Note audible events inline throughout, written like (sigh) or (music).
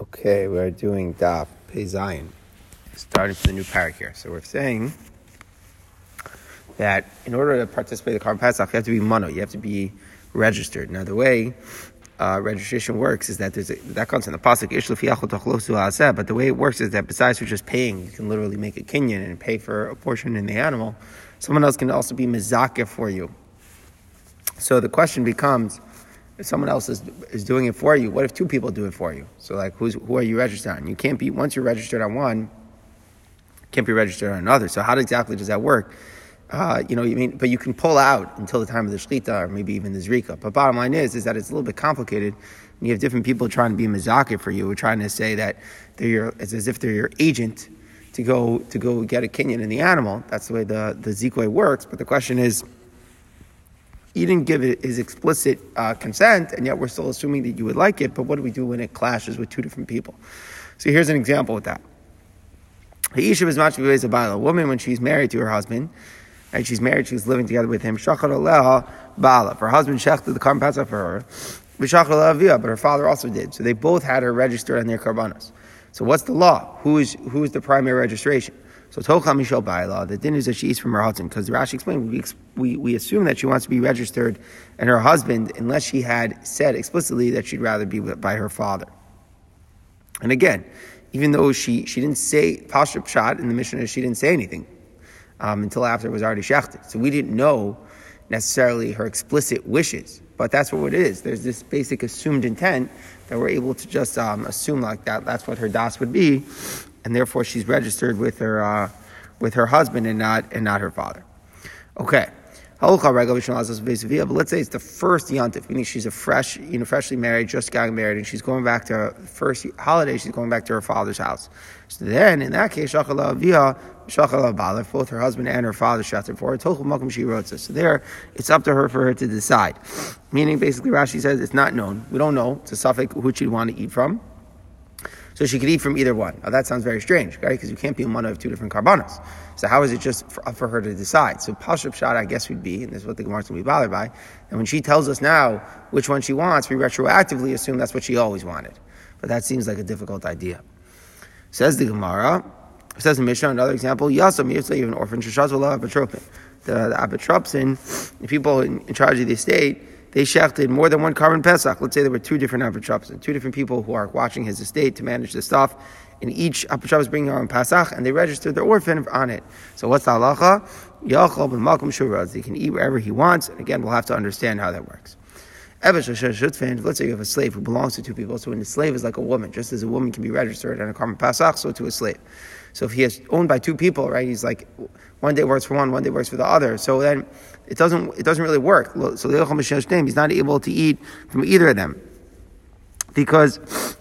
Okay, we're doing Daf Pei Zayin, starting from the new parak here. So we're saying that in order to participate in the Karban Pesach, you have to be mono, you have to be registered. Now, the way uh, registration works is that there's a, that comes in the pasuk but the way it works is that besides for just paying, you can literally make a kinyan and pay for a portion in the animal. Someone else can also be mizakeh for you. So the question becomes if someone else is, is doing it for you, what if two people do it for you? So like, who's, who are you registered on? You can't be, once you're registered on one, can't be registered on another. So how exactly does that work? Uh, you know, you mean, but you can pull out until the time of the shlita or maybe even the zrika. But bottom line is, is that it's a little bit complicated. You have different people trying to be mizakir for you, trying to say that they're your, it's as if they're your agent to go to go get a kinyan in the animal. That's the way the the zikwe works. But the question is, you didn't give it his explicit uh, consent, and yet we're still assuming that you would like it. But what do we do when it clashes with two different people? So here's an example with that. Ha'isha is much a woman when she's married to her husband, and she's married, she's living together with him. Shachar aleha bala. Her husband shechted the pesach for her. But her father also did. So they both had her registered on their karbanos. So what's the law? Who is who is the primary registration? So Tocha Mishal Baila, the din is that she eats from her husband. Because Rashi explained, we, we, we assume that she wants to be registered and her husband, unless she had said explicitly that she'd rather be by her father. And again, even though she, she didn't say, Pashup shot in the Mishnah, she didn't say anything um, until after it was already shechted. So we didn't know necessarily her explicit wishes, but that's what it is. There's this basic assumed intent that we're able to just um, assume like that. That's what her das would be and therefore she's registered with her uh, with her husband and not and not her father. Okay. But let's say it's the first yontif, meaning she's a fresh, you know, freshly married, just got married, and she's going back to her first holiday. She's going back to her father's house. So then, in that case, shachala via shachala bala, both her husband and her father shechted for her. Tochel makom she wrote. So there, it's up to her for her to decide. Meaning, basically, Rashi says it's not known. We don't know. It's a suffix who she'd want to eat from. So she could eat from either one. Now that sounds very strange, right? Because you can't be a one of two different karbanos. So how is it just for, for her to decide? So Pashup shot, I guess, we'd be, and this is what the Gemara is going to be bothered by. And when she tells us now which one she wants, we retroactively assume that's what she always wanted. But that seems like a difficult idea. Says the Gemara, says the Mishnah, another example, Yasam Yitzay, an orphan, Shashazala Apotropin. The, the Apotropsin, the people in, in charge of the estate, they shechted more than one karban pesach. Let's say there were two different apotropos, two different people who are watching his estate to manage the stuff. And each apotropos is bringing own pesach, and they registered their orphan on it. So what's the halacha? Yachal b'malkum shuraz. He can eat wherever he wants. And again, we'll have to understand how that works. Let's say you have a slave who belongs to two people. So when the slave is like a woman, just as a woman can be registered on a karban pesach, so to a slave. So if he is owned by two people, right, he's like one day works for one, one day works for the other. So then it doesn't it doesn't really work. So he's not able to eat from either of them because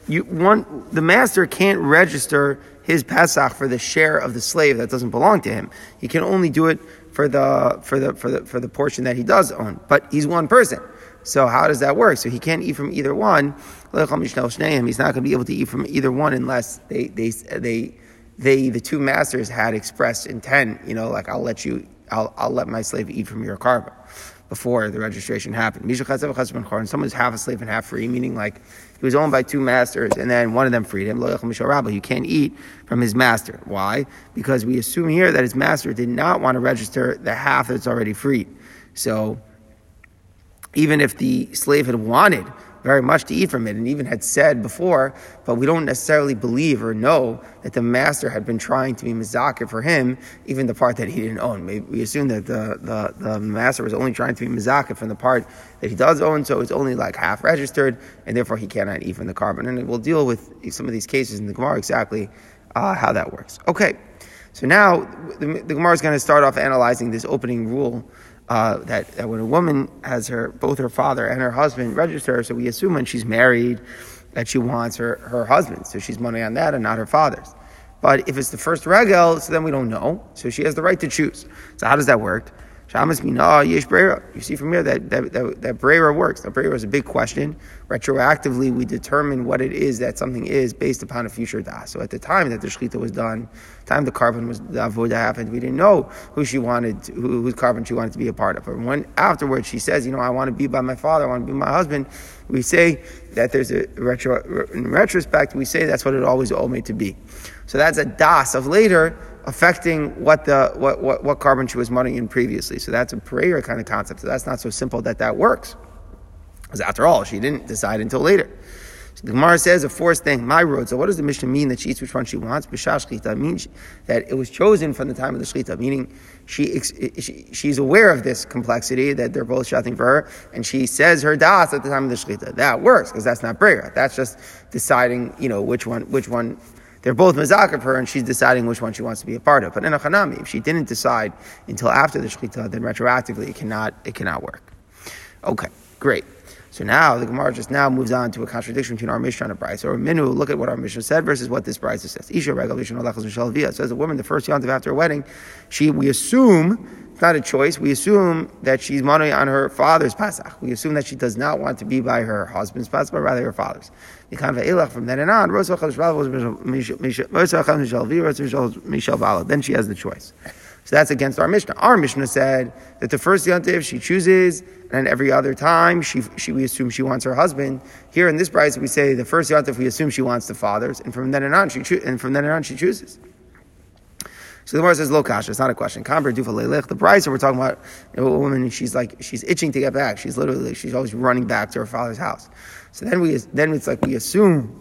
you one the master can't register his pesach for the share of the slave that doesn't belong to him. He can only do it for the for the for the for the portion that he does own. But he's one person. So how does that work? So he can't eat from either one. He's not going to be able to eat from either one unless they they they they the two masters had expressed intent. You know, like I'll let you I'll, I'll let my slave eat from your karma before the registration happened. And someone's half a slave and half free, meaning like he was owned by two masters and then one of them freed him. You can't eat from his master. Why? Because we assume here that his master did not want to register the half that's already freed. So even if the slave had wanted very much to eat from it and even had said before, but we don't necessarily believe or know that the master had been trying to be mizakir for him, even the part that he didn't own. Maybe we assume that the, the, the master was only trying to be mizakir from the part that he does own, so it's only like half registered, and therefore he cannot eat from the carbon. And we'll deal with some of these cases in the Gemara exactly uh, how that works. Okay, so now the, the Gemara is going to start off analyzing this opening rule uh, that, that when a woman has her both her father and her husband register so we assume when she's married that she wants her, her husband, so she's money on that and not her father's. But if it's the first regel, so then we don't know. So she has the right to choose. So how does that work? Shamas mina oh, yesh brera. You see from here that that that, that brera works. Now brera is a big question. Retroactively, we determine what it is that something is based upon a future das. So at the time that the shechita was done, time the carbon was the avoda happened, we didn't know who she wanted, who, whose carbon she wanted to be a part of. But when afterwards she says, you know, I want to be by my father, I want to be my husband, we say that there's a retro. In retrospect, we say that's what it always owed me to be. So that's a das of later affecting what the what, what, what korban she was money in previously. So that's a brera kind of concept. So that's not so simple that that works. Because after all, she didn't decide until later. So the Gemara says a fourth thing, my road. So what does the Mishnah mean that she eats which one she wants? B'shah shchita means that it was chosen from the time of the shchita, meaning she, she, she's aware of this complexity that they're both shouting for her, and she says her das at the time of the shchita. That works because that's not brera. That's just deciding, you know, which one which one they're both mazak of her, and she's deciding which one she wants to be a part of. But in a chanami, if she didn't decide until after the shechita, then retroactively it cannot it cannot work. Okay, great. So now the Gemara just now moves on to a contradiction between our Mishnah and a Braisa. Or Minu, look at what our Mishnah said versus what this Braisa says. Isha regalation says a woman the first yontif after a wedding, she we assume it's not a choice. We assume that she's money on her father's pasach. We assume that she does not want to be by her husband's pasach, but rather her father's. From then and on, then she has the choice. So that's against our Mishnah. Our Mishnah said that the first yontif she chooses, and every other time she, she we assume she wants her husband. Here in this price, we say the first yontif we assume she wants the father's, and from then and on she and from then and on she chooses. So the Gemara says, "Lo kasha." It's not a question. Kamber dufa leilech. The so we're talking about a woman. She's like she's itching to get back. She's literally she's always running back to her father's house. So then we then it's like we assume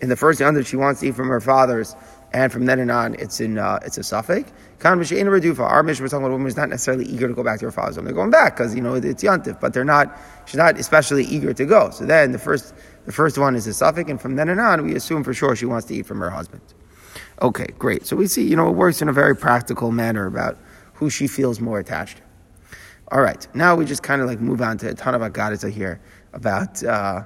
in the first yonder she wants to eat from her father's, and from then and on it's in uh, it's a suffix. Our mission we're talking about a woman who's not necessarily eager to go back to her father's home. They're going back because you know it's yontif, but they're not. She's not especially eager to go. So then the first the first one is a suffix, and from then and on we assume for sure she wants to eat from her husband. Okay, great. So we see, you know, it works in a very practical manner about who she feels more attached to. All right, now we just kind of like move on to a ton of Agadah here about uh,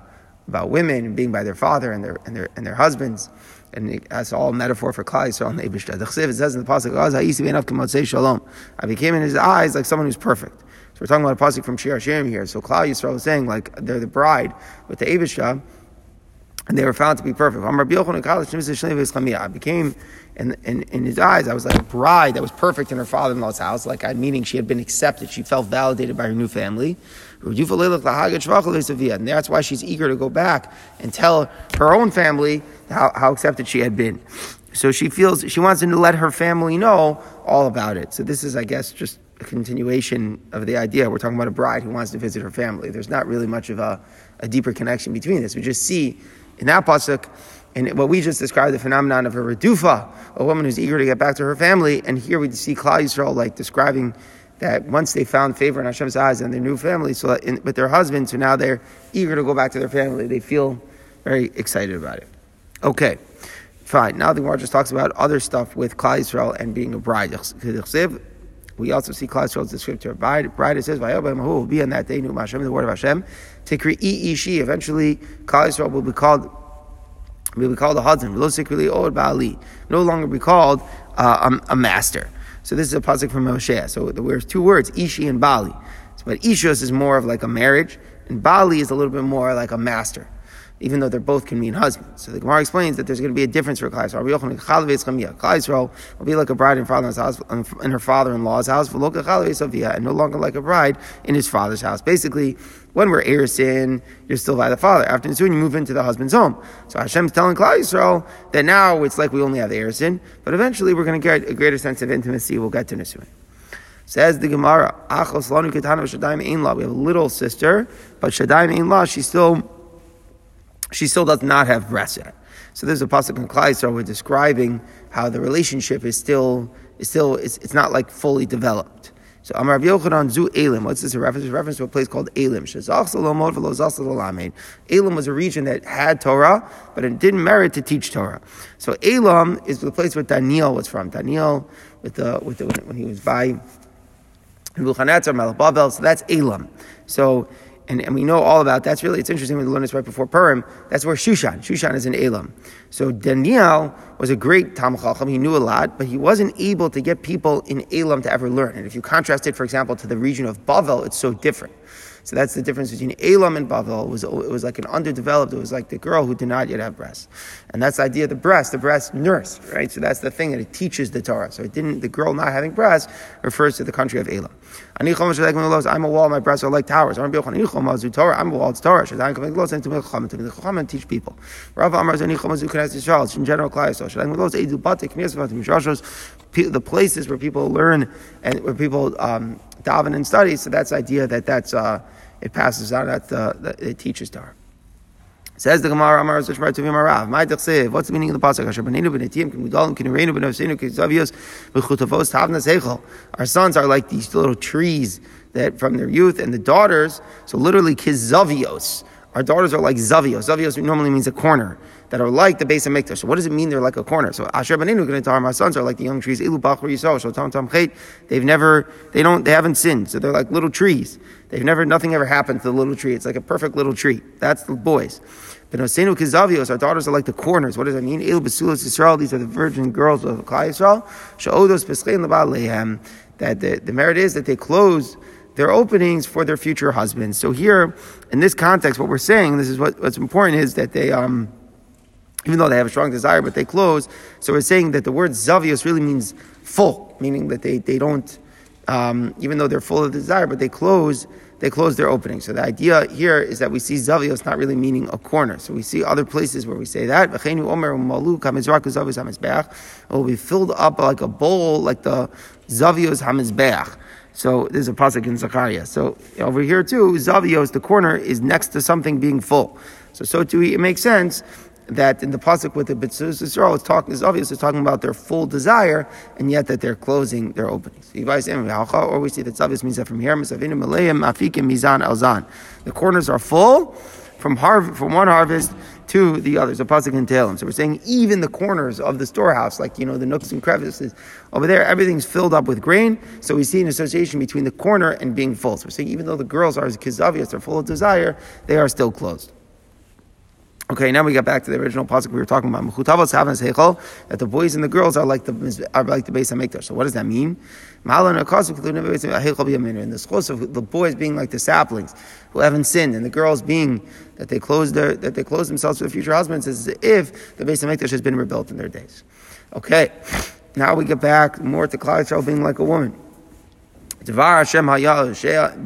about women being by their father and their and their and their husbands, and that's all metaphor for Klal Yisrael and Eibishter. The Chsiv it says in the pasuk, "Shalom." I became in his eyes like someone who's perfect. So we're talking about a pasuk from Shir Hashirim here. So Klal Yisrael is saying like they're the bride with the Eibishter and they were found to be perfect. I became, in, in, in his eyes, I was like a bride that was perfect in her father-in-law's house, like I, meaning she had been accepted. She felt validated by her new family. And that's why she's eager to go back and tell her own family how, how accepted she had been. So she feels, she wants to let her family know all about it. So this is, I guess, just a continuation of the idea. We're talking about a bride who wants to visit her family. There's not really much of a, a deeper connection between this. We just see in that pasuk, and what we just described, the phenomenon of a redufa, a woman who's eager to get back to her family, and here we see Klal Yisrael like describing that once they found favor in Hashem's eyes and their new family, so in, with their husbands, so now they're eager to go back to their family. They feel very excited about it. Okay, fine. Now the Gemara just talks about other stuff with Klal Yisrael and being a bride. We also see Yisrael's descriptor. It says, "Vayobem who will be on that day, Nu Hashem, the word of Hashem." Tikri Ishi. Eventually, Klal will be called will be called a husband. No longer be called uh, a, a, master. So this is a pasuk from Moshe. So there's two words, Ishi and Bali. But Ishos is more of like a marriage, and Bali is a little bit more like a master even though they're both can mean husband. So the Gemara explains that there's going to be a difference for Klal Yisrael. Klal Yisrael will be like a bride in, father's house, in her father-in-law's house, and no longer like a bride in his father's house. Basically, when we're in, you're still by the father. After soon, you move into the husband's home. So Hashem's telling Klal Yisrael that now it's like we only have Erusin, but eventually we're going to get a greater sense of intimacy. We'll get to Nisuin. Says the Gemara, we have a little sister, but Shadaim Ein La, she's still she still does not have breasts yet. So there's a pasuk in Klai we're describing how the relationship is still is still it's, it's not like fully developed. So Amar Yochanan Zu Elim. What's this a reference? A reference to a place called Elim. Elim was a region that had Torah, but it didn't merit to teach Torah. So Elam is the place where Daniel was from. Daniel with the with the when he was by Nebuchadnezzar, Melech So that's Elam. So and, and we know all about that's really it's interesting when we learn this right before Purim. That's where Shushan. Shushan is in Elam. So Daniel was a great Tam Chacham. He knew a lot, but he wasn't able to get people in Elam to ever learn. And if you contrast it, for example, to the region of Bavel, it's so different. So that's the difference between Elam and Bavel. It was, it was like an underdeveloped, it was like the girl who did not yet have breasts. And that's the idea of the breast, the breast nurse, right? So that's the thing that it teaches the Torah. So it didn't, the girl not having breasts refers to the country of Elam. I'm a wall, my breasts are like towers. I'm a wall, it's Torah. And teach people. Rav Amar in general, the places where people learn and where people um, daven and study. So that's the idea that that's uh, it passes on. That uh, it teaches Torah. Says the Gemara, Amar Zishmar Tuvim Arav. My Dechsev. What's the meaning of the pasuk? Asher Bechutavos. Our sons are like these little trees that from their youth, and the daughters. So literally Kizavios. Our daughters are like Zavios. Zavios normally means a corner that are like the base of Mikdash. So what does it mean they're like a corner? So Asher Beninu Genitar, my sons are like the young trees. Ilu Bachur Yisrael. So Tam Tam Chet. They've never, they don't, they haven't sinned. So they're like little trees. They've never, nothing ever happened to the little tree. It's like a perfect little tree. That's the boys. But Osenu Kizavios, our daughters are like the corners. What does that mean? Il Basulas Israel, these are the virgin girls of Klal Yisrael. Sha'odos Peschein Lebalehem. That the, the merit is that they close their openings for their future husbands. So here, in this context, what we're saying, this is what, what's important is that they, um, even though they have a strong desire, but they close. So we're saying that the word Zavios really means full, meaning that they, they don't, um, even though they're full of desire, but they close, they close their opening. So the idea here is that we see Zavios not really meaning a corner. So we see other places where we say that. It will be filled up like a bowl, like the Zavios Hamizbeach. So there's a pasuk in Zechariah. So over here too, Zavios, the corner, is next to something being full. So so too, it makes sense that in the pasuk with the B'tzuz Yisrael, it's talking is obvious it's talking about their full desire, and yet that they're closing their openings. Or we see that Zavis means that from here, afikim Mizan Alzan. The corners are full from harv- from one harvest to the others. The pasuk in Tehillim. So we're saying even the corners of the storehouse, like you know the nooks and crevices over there, everything's filled up with grain. So we see an association between the corner and being full. So we're saying even though the girls are as kizavias, they're full of desire, they are still closed. Okay, now we get back to the original pasuk we were talking about. That the boys and the girls are like the are like the base of Mikdash. So what does that mean? Malan In the schos of the boys being like the saplings who haven't sinned, and the girls being that they close their that they close themselves to the future husbands, as if the base of Mikdash has been rebuilt in their days. Okay, now we get back more to Klal being like a woman. The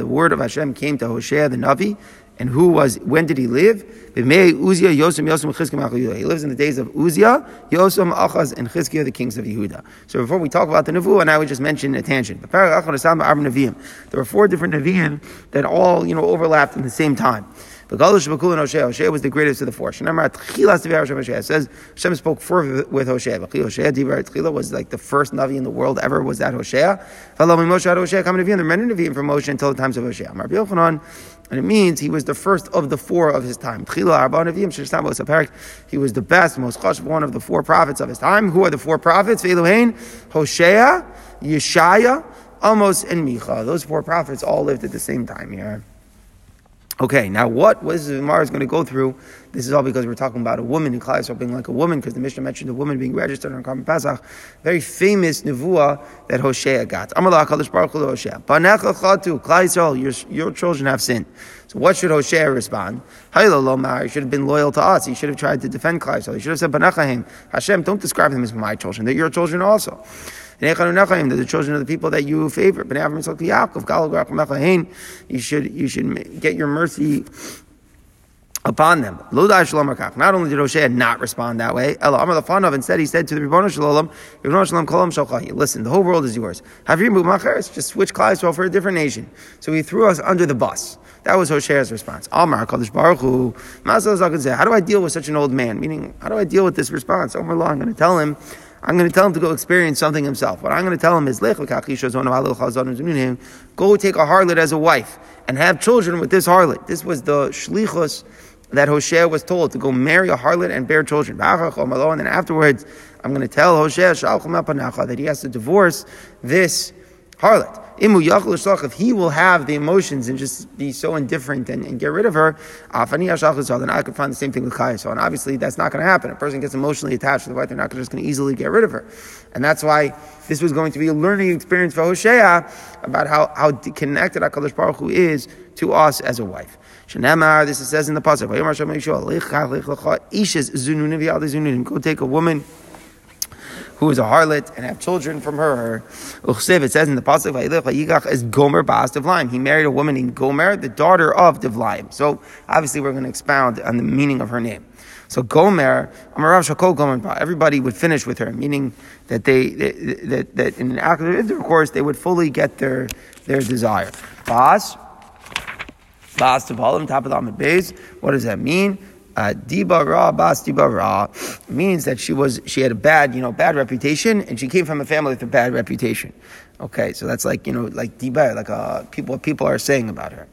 word of Hashem came to Hosea the Navi and who was, when did he live? He lives in the days of Uzziah, Yosem, Achaz, and Chizkiah, the kings of Yehuda. So before we talk about the Nevuah, I would just mention a tangent. There were four different Nevi'im that all, you know, overlapped in the same time. The and Hosea. Hosea was the greatest of the four. It says Hashem spoke first with. Hosea Tchila was like the first Navi in the world ever. Was that were many Nevi'im from Moshe until the times of Hosea. And it means he was the first of the four of his time. He was the best, most chashuv one of the four prophets of his time. Who are the four prophets? Hosea, Yeshaya, Amos, and Micha. Those four prophets all lived at the same time here. Okay, now what was the is going to go through? This is all because we're talking about a woman in Klal being like a woman, because the Mishnah mentioned a woman being registered on Karban Pesach. Very famous nevuah that Hosea got. Amallah Kadosh Baruch Hu Hosea. Banecha Chatu Klal your your children have sinned. So what should Hosea respond? He should have been loyal to us. He should have tried to defend Klal He should have said Banechahim. Hashem, don't describe them as my children. They're your children also. They're the children of the people that you favor. You should, you should get your mercy upon them. Not only did Hosea not respond that way, instead he said to the Ribbon Shalom, listen, the whole world is yours. Just switch Klal for a different nation. So he threw us under the bus. That was Hosea's response. Amar Kadosh Baruch Hu. How do I deal with such an old man? Meaning, how do I deal with this response? Omar I'm going to tell him I'm going to tell him to go experience something himself. What I'm going to tell him is, go take a harlot as a wife and have children with this harlot. This was the shlichus that Hosea was told to go marry a harlot and bear children. And then afterwards, I'm going to tell Hosea that he has to divorce this harlot. If he will have the emotions and just be so indifferent and, and get rid of her, then I could find the same thing with Chayasol. And obviously, that's not going to happen. A person gets emotionally attached to the wife, they're not just going to easily get rid of her. And that's why this was going to be a learning experience for Hosea about how, how connected HaKadosh Baruch Hu is to us as a wife. This says in the pasuk. Go take a woman who is a harlot and have children from her. It says in the pasuk, is Gomer Bas Devlaim. He married a woman named Gomer, the daughter of Devlaim. So obviously, we're going to expound on the meaning of her name. So Gomer, Amarav Shakol Gomer, everybody would finish with her, meaning that they that, that in an act of intercourse they would fully get their their desire. Bas, Bas Tavalim, top of the Amid. What does that mean? Uh, diba ra bas diba ra means that she was she had a bad you know bad reputation and she came from a family with a bad reputation. Okay, so that's like you know like diba like uh, people people are saying about her.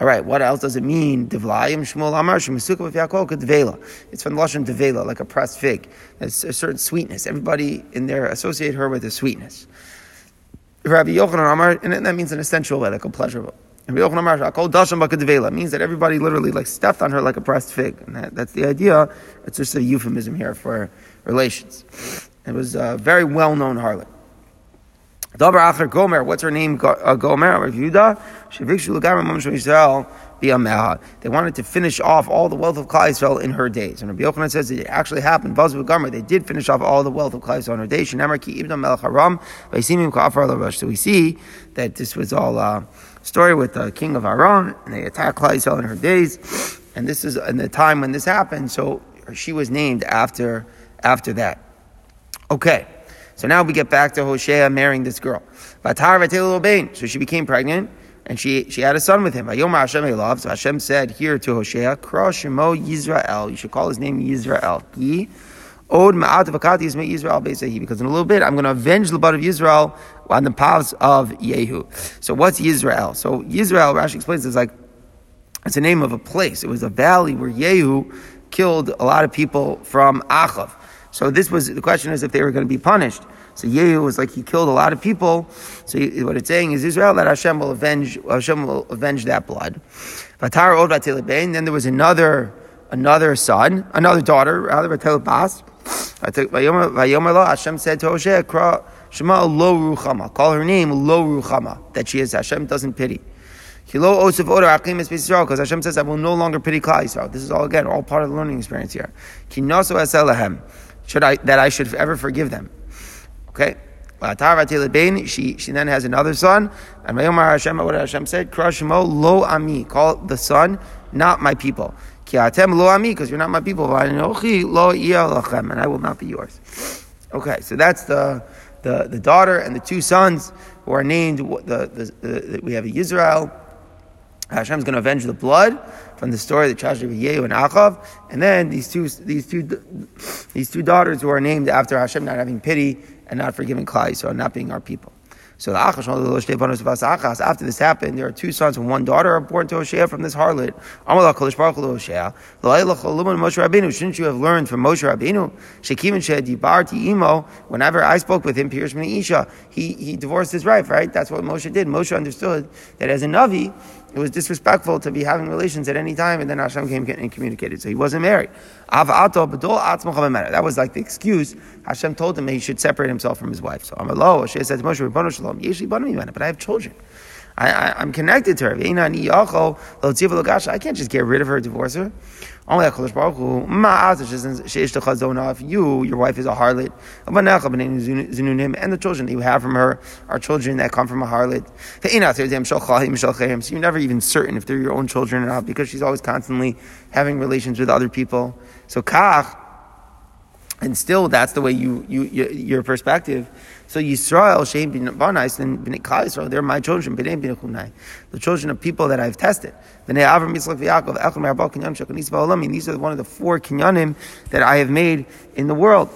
All right, what else does it mean? Divlayim Shmuel Amar Devela. It's from Lashon Devela, like a pressed fig. It's a certain sweetness. Everybody in there associate her with a sweetness. Rabbi Yochanan Amar, and that means an essential way, like a pleasurable. And It means that everybody literally like stepped on her like a pressed fig. And that, that's the idea. It's just a euphemism here for relations. It was a very well known harlot. Dabar Acher Gomer, what's her name? Uh, Gomer, Yehuda? They wanted to finish off all the wealth of Klal in her days. And Rabbi Yochanan says it actually happened. They did finish off all the wealth of Klal in her days. So we see that this was all uh, story with the king of Aram, and they attacked Klal in her days. And this is in the time when this happened, so she was named after, after that. Okay, so now we get back to Hosea marrying this girl. So she became pregnant, and she, she had a son with him. So Hashem said here to Hosea, Yisrael. You should call his name Yisrael. Od Yisrael Because in a little bit, I'm going to avenge the blood of Israel on the paths of Yehu. So what's Yisrael? So Yisrael, Rashi explains, is like it's the name of a place. It was a valley where Yehu killed a lot of people from Achav. So this was the question is if they were going to be punished. So Yehu was like he killed a lot of people. So he, what it's saying is Israel that Hashem will avenge Hashem will avenge that blood. Then there was another another son, another daughter, rather Bas. Hashem said to Hosea, Shema lo ruchama. Call her name lo ruchama. That she is Hashem doesn't pity. Is because Hashem says I will no longer pity Klal Yisrael. This is all again all part of the learning experience here. Should I that I should ever forgive them? Okay. She she then has another son, and Hashem what Hashem said, Krashmo lo ami. Call the son not my people. Ki atem lo ami because you're not my people. lo and I will not be yours. Okay, so that's the the, the daughter and the two sons who are named, the, the, the we have a Israel. Hashem's going to avenge the blood from the story of the Chash of Yehu and Achav, and then these two, these two, these two daughters who are named after Hashem not having pity and not forgiving Klal, so not being our people. So the after this happened, there are two sons and one daughter are born to Hosea from this harlot. Shouldn't you have learned from Moshe Rabbeinu? Whenever I spoke with him, Isha, he, he divorced his wife, right? That's what Moshe did. Moshe understood that as a Navi, it was disrespectful to be having relations at any time, and then Hashem came and communicated. So he wasn't married. That was like the excuse. Hashem told him that he should separate himself from his wife. So Amalo, Hashem said to Moshe, but I have children. I, am connected to her. I can't just get rid of her, divorce her. If you, your wife is a harlot, and the children that you have from her are children that come from a harlot. So you're never even certain if they're your own children or not because she's always constantly having relations with other people. So kach, and still that's the way you, you, your perspective so Yisrael, Shem bin Banais, and bin Yisrael, they're my children, bin bin the children of people that I've tested. These are one of the four kinyanim that I have made in the world.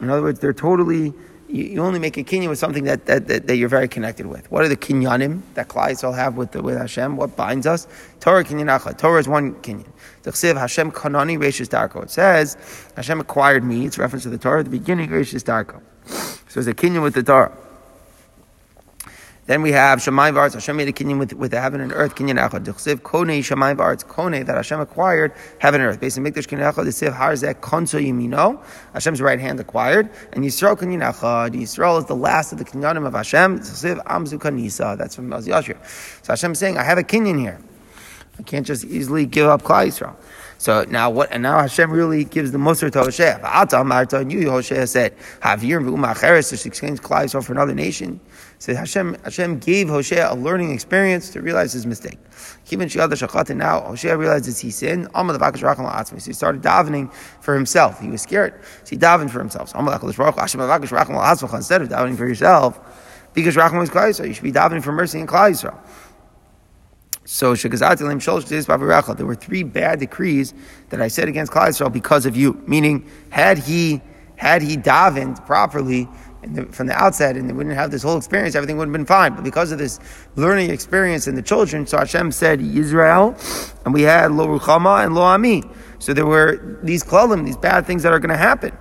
In other words, they're totally you, you, only make a kinyan with something that, that, that, that, you're very connected with. What are the kinyanim that Klal Yisrael have with, the, with Hashem? What binds us? Torah kinyan acha. Torah is one kinyan. The chsiv Hashem kanani reishis darko. It says Hashem acquired me. It's reference to the Torah at the beginning reishis darko. So there's a kinyan with the Torah. Then we have Shemayim V'Aretz. Hashem made a kinyan with, with the heaven and earth. Kinyan Echad. Dechsiv Konei Shemayim V'Aretz. Konei that Hashem acquired heaven and earth. Based on Mikdash Kinyan Echad. Dechsiv Harzek Konso Yimino. Hashem's right hand acquired. And Yisrael Kinyan Echad. Yisrael is the last of the kinyanim of Hashem. Dechsiv Amzu. That's from Maz Yashir. So Hashem is saying, I have a kinyan here. I can't just easily give up Klal Yisrael. So now what? And now Hashem really gives the Musar to Hosea. V'ata Marta, and you Hosea said, Havir v'umacheres to exchange Klal Yisrael for another nation. So Hashem, Hashem gave Hosea a learning experience to realize his mistake. Even now, Hosea realizes he sinned. So he started davening for himself. He was scared. So he davened for himself. So instead of davening for yourself, because Rachman was Yisrael, you should be davening for mercy in Klal Yisrael. So there were three bad decrees that I said against Yisrael because of you. Meaning, had he had he davened properly the, from the outset and they wouldn't have this whole experience, everything would have been fine. But because of this learning experience in the children, so Hashem said Israel, and we had Lo Ruchama and Lo Ami. So there were these klalim, these bad things that are going to happen.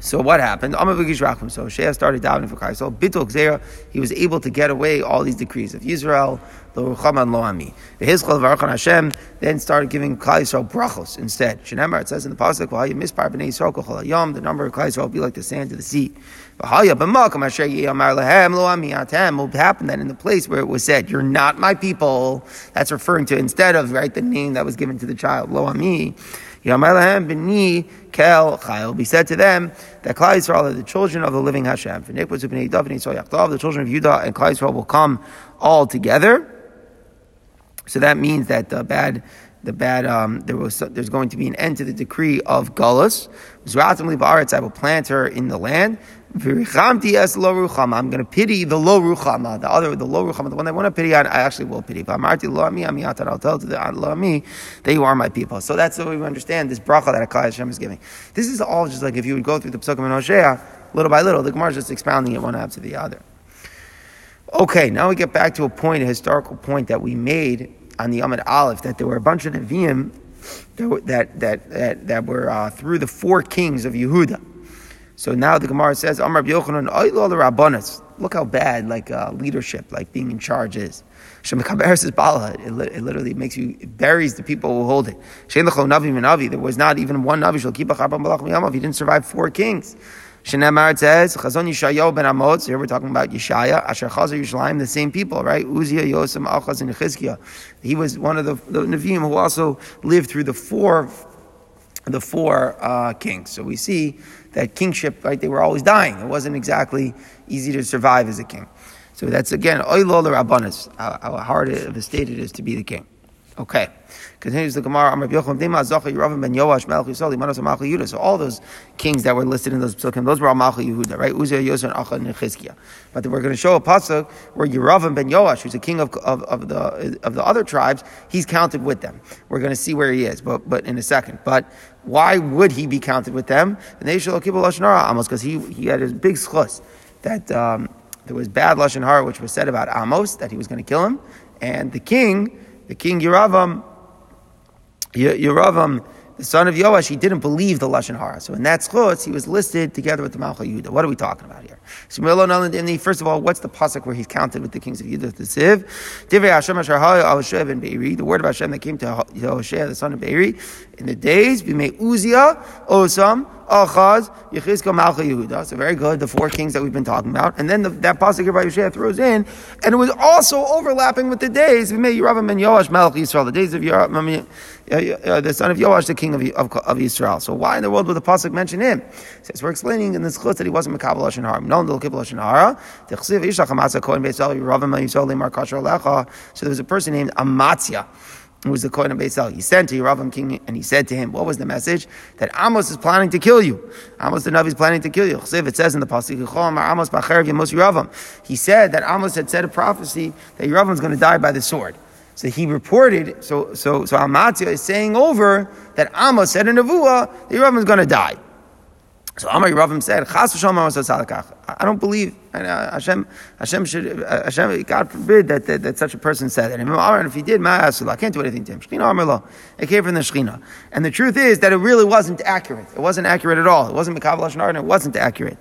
So what happened? So Shea started davening for Kaisel. Bitul Gzera, he was able to get away all these decrees of Israel, Lo Ruchama Lo Ami. The Hizchel Varachan Hashem then started giving Klal Yisrael brachos instead. Shenemar, it says in the pasuk, "V'haya mispar b'nei Yisrael kol hayom." The number of Klal will be like the sand of the sea. V'haya b'makom asher yiyamar lehem lo ami atem will happen then in the place where it was said, "You're not my people." That's referring to instead of right the name that was given to the child, lo ami. B'ni kel chayil. Be said to them that Klal Yisrael are the children of the living Hashem. The children of Judah and Klal Yisrael will come all together. So that means that the bad, the bad, um, there was there's going to be an end to the decree of Gullus. I will plant her in the land. I'm going to pity the low ruchama, the other, the low ruchama, the one I want to pity on, I actually will pity. I'll tell to the that you are my people. So that's the way we understand this bracha that Akai Hashem is giving. This is all just like if you would go through the Pesukim and Hosea, little by little, the Gemara is just expounding it one after the other. Okay, now we get back to a point, a historical point that we made on the Amid Aleph, that there were a bunch of Nevi'im that, that, that, that, were uh, through the four kings of Yehuda. So now the Gemara says, Amar Yochanan, Rabbanas. Look how bad like uh, leadership, like being in charge is. Shemakaber says Bala. It, it literally makes you, it buries the people who hold it. Shein Navi There was not even one Navi. He didn't survive four kings. Shenemar says, Chazon Yishayahu ben Amos, here we're talking about Yeshaya, Asher Chazer Yishalayim, the same people, right? Uzziah, Yosem, Achaz, and Chizkiah. He was one of the, the Nevi'im who also lived through the four, the four uh, kings. So we see that kingship, right, they were always dying. It wasn't exactly easy to survive as a king. So that's again, Oilol Rabbanis, how hard of a state it is to be the king. Okay. Continues the Gemara, Amr Yocham Dima Zacha Yeravim ben Yoash Melch Yisrael Manos Malchi Yehuda. So all those kings that were listed in those psukim, those were all Malchi Yehuda, right? Uzziah, Yosef, and Achad, and Chizkiah. But we're going to show a pasuk where Yeravim ben Yoash, who's a king of, of, of, the of the other tribes, he's counted with them. We're going to see where he is, but but in a second. But why would he be counted with them? Because he he had his big schus that um, there was bad lashon hara which was said about Amos that he was going to kill him, and the king, the king Yeravam Yeravam, the son of Yoash, he didn't believe the Lashon Hara. So in that schutz, he was listed together with the Malcha Yehuda. What are we talking about here? First of all, what's the pasuk where he's counted with the kings of Yehuda? The Siv. The word of Hashem that came to Hoshea, the son of Beiri. In the days, we made Uzia, Osam, Achaz, Yechizkel, Malcha Yehuda. So very good, the four kings that we've been talking about. And then the, that pasuk here by Yeshua throws in, and it was also overlapping with the days, we made Yeravam and Yoash, Malach Yisrael, the days of Yeravam, uh, the son of Yoash, the king of, of, of Israel. So why in the world would the pasuk mention him? Says we're explaining in this chutz that he wasn't Mekabel Lashon Hara. No, the Kibel Lashon Hara. So there was a person named Amatzia who was the Kohen of Beisel. He sent to Yeravam king and he said to him, what was the message? That Amos is planning to kill you. Amos the Navi is planning to kill you. It says in the Pasuk, He said that Amos had said a prophecy that Yeravam is going to die by the sword. So he reported, so so so Amatzia is saying over that Amos said in Nevuah that Yeravam is going to die. So Amar Yeravim said, Chas v'shalom I don't believe, and uh, Hashem, Hashem should, uh, Hashem, God forbid that, that, that, such a person said that. And if he did, I can't do anything to him. Shechina Amar. It came from the Shechina. And the truth is that it really wasn't accurate. It wasn't accurate at all. It wasn't Mekabel Lashon and it wasn't accurate.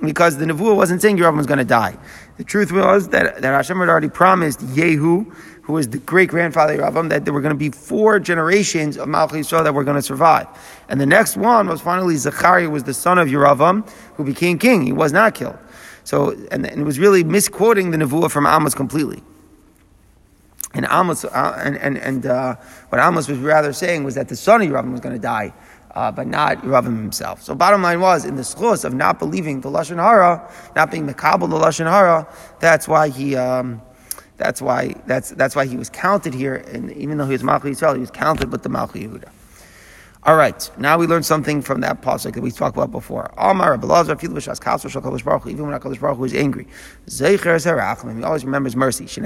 Because the Nevuah wasn't saying Yeravim was going to die. The truth was that, that Hashem had already promised Yehu, who was the great grandfather of Avraham, that there were going to be four generations of Malchus Yisrael that were going to survive. And the next one was finally Zechariah, was the son of Yeravam, who became king. He was not killed. So, and, and it was really misquoting the Nevuah from Amos completely. And Amos, uh, and, and, and uh, what Amos was rather saying was that the son of Yeravam was going to die uh, but not Ravim himself. So bottom line was, in the schos of not believing the Lashon Hara, not being Mekabel the Lashon Hara, that's why he, um, that's why, that's, that's why he was counted here, and even though he was Malchi Yisrael, he was counted with the Malchi Yehuda. All right, now we learned something from that pasuk that we talked about before. Amar even when Hakadosh Baruch Hu is angry, he always remembers mercy.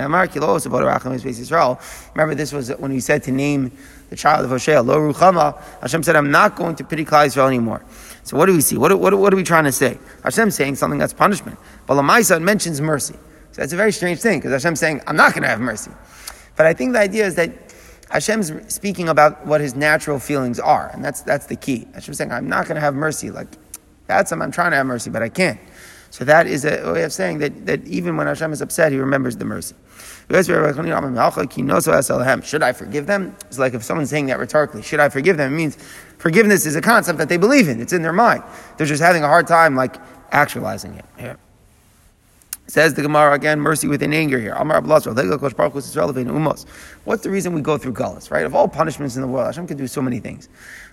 Remember, this was when he said to name the child of Hosea, Lo Ruchama. Hashem said, "I'm not going to pity Klal Yisrael anymore." So what do we see? What, what, what are we trying to say? Hashem's saying something that's punishment, but Lamaisa mentions mercy. So that's a very strange thing because Hashem's saying, "I'm not going to have mercy." But I think the idea is that Hashem's speaking about what his natural feelings are, and that's that's the key. Hashem's saying, "I'm not going to have mercy." Like that's I'm, I'm trying to have mercy, but I can't. So that is a way of saying that, that even when Hashem is upset, He remembers the mercy. Should I forgive them? It's like if someone's saying that rhetorically. Should I forgive them? It means forgiveness is a concept that they believe in. It's in their mind. They're just having a hard time like actualizing it. Here. Says the Gemara again, mercy within anger here. What's the reason we go through gullus, right? Of all punishments in the world, Hashem can do so many things.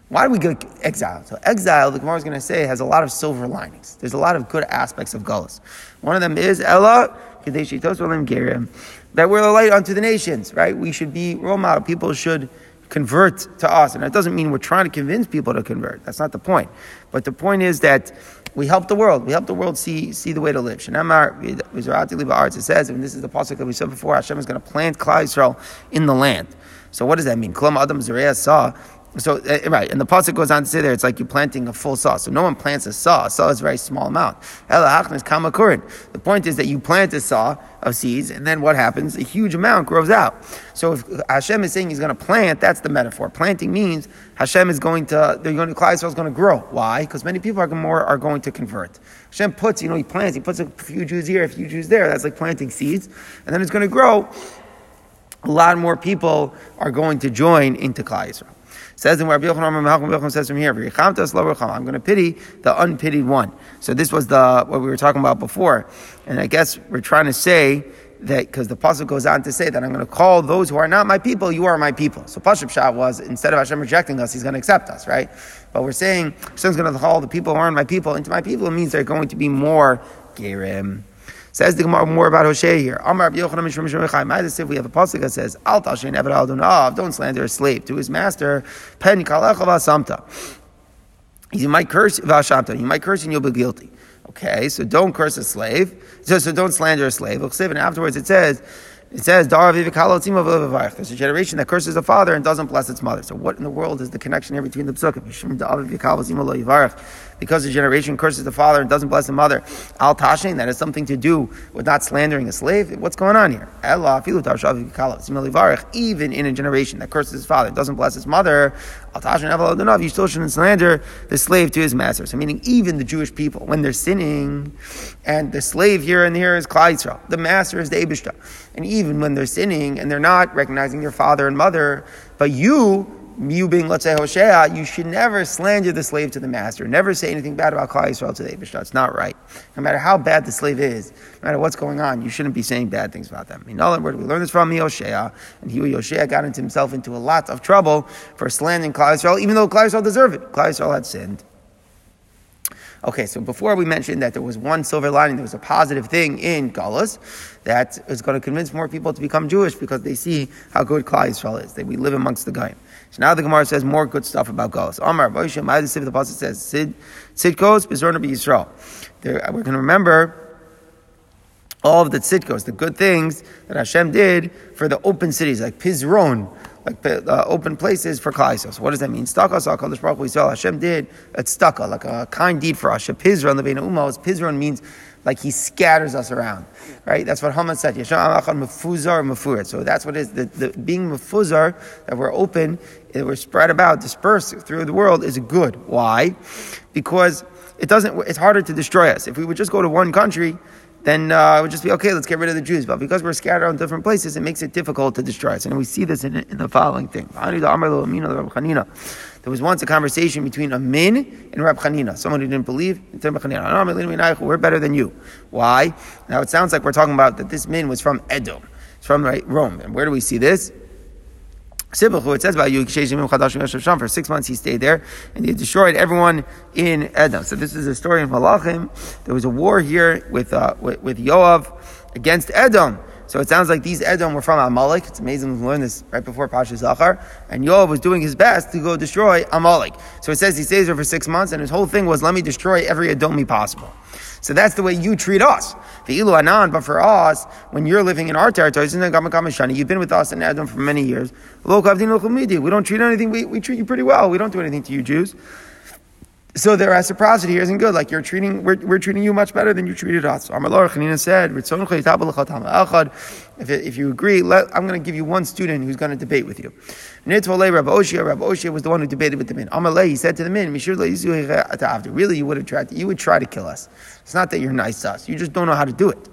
Why do we go exile? So exile, the Gemara is going to say, has a lot of silver linings. There's a lot of good aspects of gullus. One of them is Ella that we're a light unto the nations, right? We should be role model. People should convert to us. And that doesn't mean we're trying to convince people to convert. That's not the point. But the point is that we help the world. We help the world see, see the way to live. It says, and this is the pasuk that we said before, Hashem is going to plant Klal Yisrael in the land. So what does that mean? Klom Adam Zariah saw so uh, right, and the pasuk goes on to say there, it's like you're planting a full saw. So no one plants a saw. A saw is a very small amount. The point is that you plant a saw of seeds, and then what happens? A huge amount grows out. So if Hashem is saying He's going to plant, that's the metaphor. Planting means Hashem is going to, they're going to, Klal is going to grow. Why? Because many people are more are going to convert. Hashem puts, you know, He plants, He puts a few Jews here, a few Jews there. That's like planting seeds, and then it's going to grow. A lot more people are going to join into Klal Yisrael. Says in Rabbi Yochanan, says from here, I'm going to pity the unpitied one. So this was the what we were talking about before, and I guess we're trying to say that because the pasuk goes on to say that I'm going to call those who are not my people, you are my people. So Pashup Shah was instead of Hashem rejecting us, He's going to accept us, right? But we're saying Hashem's going to call the people who aren't my people into my people. It means they're going to be more gerim. Says the Gemara more about Hosea here. Amar Yochanan Mishram Mishram Might if we have a pasuk that says, Al Tashin Eved Al Dunav, don't slander a slave to his master. Pen Kalecha Vasamta. You might curse Vashamta. You might curse and you'll be guilty. Okay, so don't curse a slave. So, so don't slander a slave. And afterwards it says, it says, There's a generation that curses a father and doesn't bless its mother. So what in the world is the connection here between the psukim? Because the generation curses the father and doesn't bless the mother. Al tashin, that has something to do with not slandering a slave. What's going on here? Even in a generation that curses his father and doesn't bless his mother, al tashin, you still shouldn't slander the slave to his master. So meaning even the Jewish people, when they're sinning, and the slave here and here is Klal Yisrael, the master is the Ebishta. And even when they're sinning and they're not recognizing their father and mother, but you, you being, let's say, Hosea, you should never slander the slave to the master. Never say anything bad about Klal Yisrael to the Ebishta. It's not right. No matter how bad the slave is, no matter what's going on, you shouldn't be saying bad things about them. In other words, we learn this from Hosea, and he, Hosea got into himself into a lot of trouble for slandering Klal Yisrael, even though Klal Yisrael deserved it. Klal Yisrael had sinned. Okay, so before we mentioned that there was one silver lining, there was a positive thing in Galus that is going to convince more people to become Jewish because they see how good Klal Yisrael is, that we live amongst the Goyim. So now the Gemara says more good stuff about Galus. Amar, Boishem, the Pasuk says, Sid, Sidkos, Bizorna Yisrael. We're going to remember all of the tzidkos, the good things that Hashem did for the open cities, like Pizron, like uh, open places for Klal So what does that mean? Staka Hakadosh Baruch Hashem did a tzedakah, like a kind deed for us. Pizron lebein umos. Pizron means like he scatters us around, right? That's what Haman said. mefuzar So that's what it is. The, the being mefuzar that we're open, that we're spread about, dispersed through the world is good. Why? Because it doesn't. It's harder to destroy us. If we would just go to one country then uh, it would just be okay, let's get rid of the Jews. But because we're scattered around different places, it makes it difficult to destroy us. And we see this in, in the following thing. There was once a conversation between a min and Rab Chanina, someone who didn't believe. We're better than you. Why? Now it sounds like we're talking about that this min was from Edom. It's from right, Rome. And where do we see this? it says about you, for six months he stayed there, and he destroyed everyone in Edom. So this is a story in Malachim. There was a war here with, uh, with, with Yoav against Edom. So it sounds like these Edom were from Amalek. It's amazing to learn this right before Parshas Zachor. And Yoav was doing his best to go destroy Amalek. So it says he stays there for six months, and his whole thing was, let me destroy every Edomi possible. So that's the way you treat us. The Ilu Anan, but for us, when you're living in our territory, you've been with us in Edom for many years. We don't treat anything, we, we treat you pretty well. We don't do anything to you Jews. So their reciprocity here isn't good. Like you're treating, we're, we're treating you much better than you treated us. Amalor Chanina said, if, if you agree, let, I'm going to give you one student who's going to debate with you. Rabbi Oshia, Rabbi Oshia was the one who debated with the men. Amalei, he said to the men, really, you would have tried you would try to kill us. It's not that you're nice to us. You just don't know how to do it.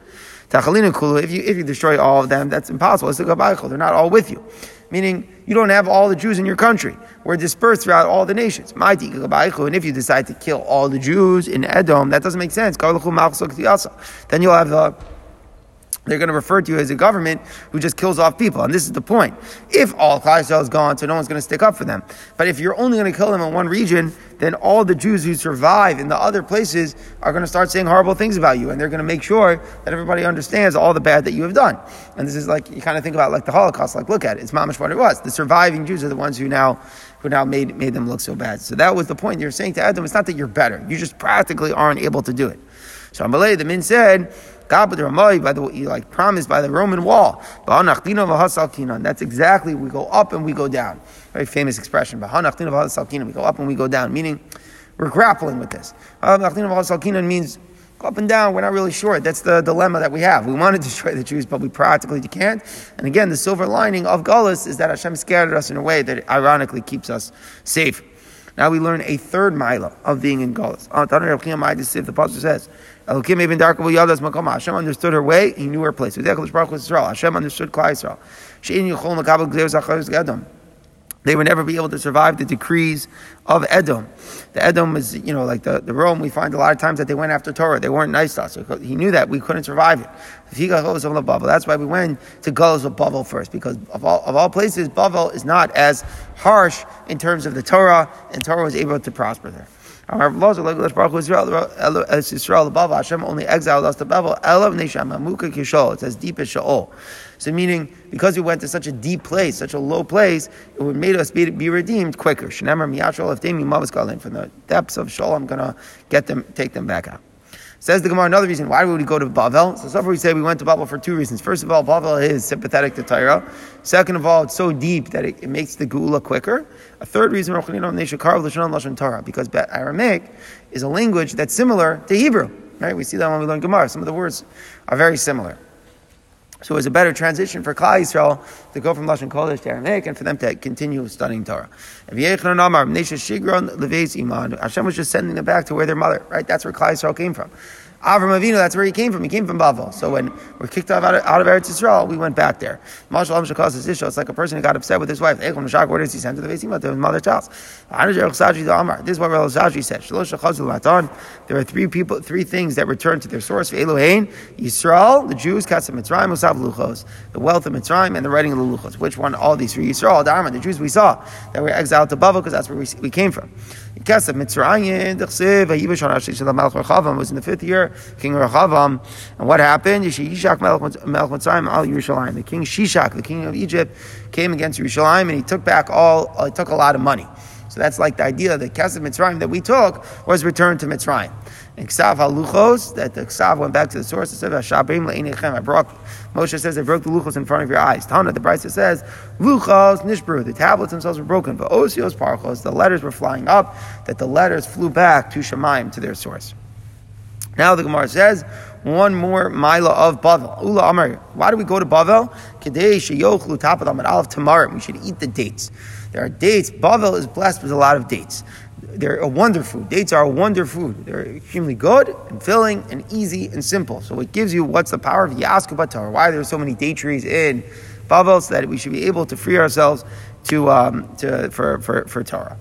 If you, if you destroy all of them, that's impossible. It's a They're not all with you meaning you don't have all the Jews in your country. We're dispersed throughout all the nations. And if you decide to kill all the Jews in Edom, that doesn't make sense. Then you'll have they're going to refer to you as a government who just kills off people. And this is the point. If all Klal is gone, so no one's going to stick up for them. But if you're only going to kill them in one region, then all the Jews who survive in the other places are going to start saying horrible things about you. And they're going to make sure that everybody understands all the bad that you have done. And this is like, you kind of think about like the Holocaust, like look at it. It's mamish what it was. The surviving Jews are the ones who now, who now made, made them look so bad. So that was the point. You're saying to Adam, it's not that you're better. You just practically aren't able to do it. So Amalei, the min said, The Ramai by the like promised by the Roman wall. That's exactly we go up and we go down. Very famous expression. We go up and we go down, meaning we're grappling with this. means up and down. We're not really sure. That's the dilemma that we have. We want to (laughs) destroy the Jews, but we practically can't. And again, the silver lining of Gullus is that Hashem scattered us in a way that ironically keeps us safe. Now we learn a third mila of being in Gullus. The pastor says, Hashem understood her way, he knew her place. Hashem understood Klal Yisrael. They would never be able to survive the decrees of Edom. The Edom is, you know, like the, the Rome, we find a lot of times that they went after Torah. They weren't nice to us. He knew that we couldn't survive it. If he got of Bubble, That's why we went to Gullus of Bavel first, because of all, of all places, Bavel is not as harsh in terms of the Torah, and Torah was able to prosper there. Hashem only exiled us to Bavel. Elav Neshama Muka Kishol. It's as deep as Shaol. So meaning, because we went to such a deep place, such a low place, it would made us be, be redeemed quicker. Shnemer Miyashol Eftemi Mavas From the depths of Shaol, I'm gonna get them, take them back out. Says the Gemara, another reason why we would we go to Bavel? So, so far we say we went to Bavel for two reasons. First of all, Bavel is sympathetic to Torah. Second of all, it's so deep that it, it makes the Gula quicker. A third reason, because Aramaic is a language that's similar to Hebrew. Right? We see that when we learn Gemara. Some of the words are very similar. So it was a better transition for Klal Yisrael to go from Lashon Kodesh to Aramaic and for them to continue studying Torah. Hashem was just sending them back to where their mother, right? That's where Klal Yisrael came from. Avram Avinu, that's where he came from. He came from Bavel. So when we're kicked out of, out of Eretz Yisrael, we went back there. Mashal Shakos is It's like a person who got upset with his wife. Where does he send to the Vesima to his mother's house? This is what Rav Zaji said. There are three people, three things that return to their source. Elohein, Yisrael, the Jews, Katzah Mitzrayim, Usav Luchos, the wealth of Mitzrayim, and the writing of the Luchos. Which one? All these three. Yisrael, Dharma, the Jews we saw that were exiled to Bavel because that's where we, we came from. Kesef Mitzrayim, Dechsev, Vayivash Harashi Shel Melech Rechavam was in the fifth year, King Rechavam, and what happened? Yishak Melech Mitzrayim al Yerushalayim. The king Shishak, the king of Egypt, came against Yerushalayim, and he took back all, uh, took a lot of money. So that's like the idea that Kesef Mitzrayim that we took was returned to Mitzrayim. And Ksav haluchos, that the Ksav went back to the source and said, Hashabim le'inechem, I brought, Moshe says, I broke the luchos in front of your eyes. Tana, the Braisa says, luchos nishbru, the tablets themselves were broken, but osios parchos, the letters were flying up, that the letters flew back to Shemaim, to their source. Now the Gemara says, one more mila of Bavel. Ula Amar. Why do we go to Bavel? Tomorrow. We should eat the dates. There are dates. Bavel is blessed with a lot of dates. They're a wonder food. Dates are a wonder food. They're extremely good and filling and easy and simple. So it gives you what's the power of Yasku Torah. Why there's so many date trees in Bavel so that we should be able to free ourselves to, um, to for, for, for Torah.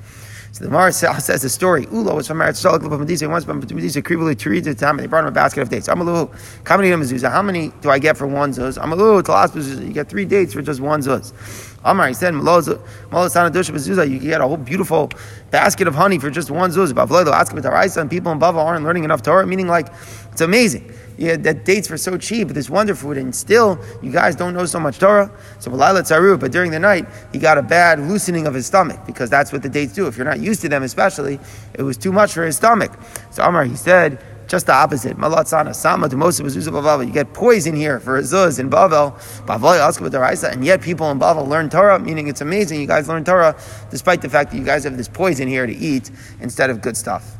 So the Gemara says the story. Ula was from Eretz Shalak of Medisa. Once from Medisa, Kribuli to read the time, and they brought him a basket of dates. Amalu, many mezuzah? How many do I get for one zuz? Amalu, talas mezuzah. You get three dates for just one zuz. Amar, he said, Malosana Dusha mezuzah. You get a whole beautiful basket of honey for just one zuz. Bavlo, ask about the and people in Bava aren't learning enough Torah. Meaning, like, it's amazing yeah, that dates were so cheap, this wonder food, and still you guys don't know so much Torah. So Malala Tzaru, but during the night he got a bad loosening of his stomach because that's what the dates do. If you're not used to them, especially, it was too much for his stomach. So Amar he said. Just the opposite. Malatzana, Sama, most of Bavel. You get poison here for Zuz in Bavel. Bavel, and yet people in Bavel learn Torah, meaning it's amazing. You guys learn Torah despite the fact that you guys have this poison here to eat instead of good stuff.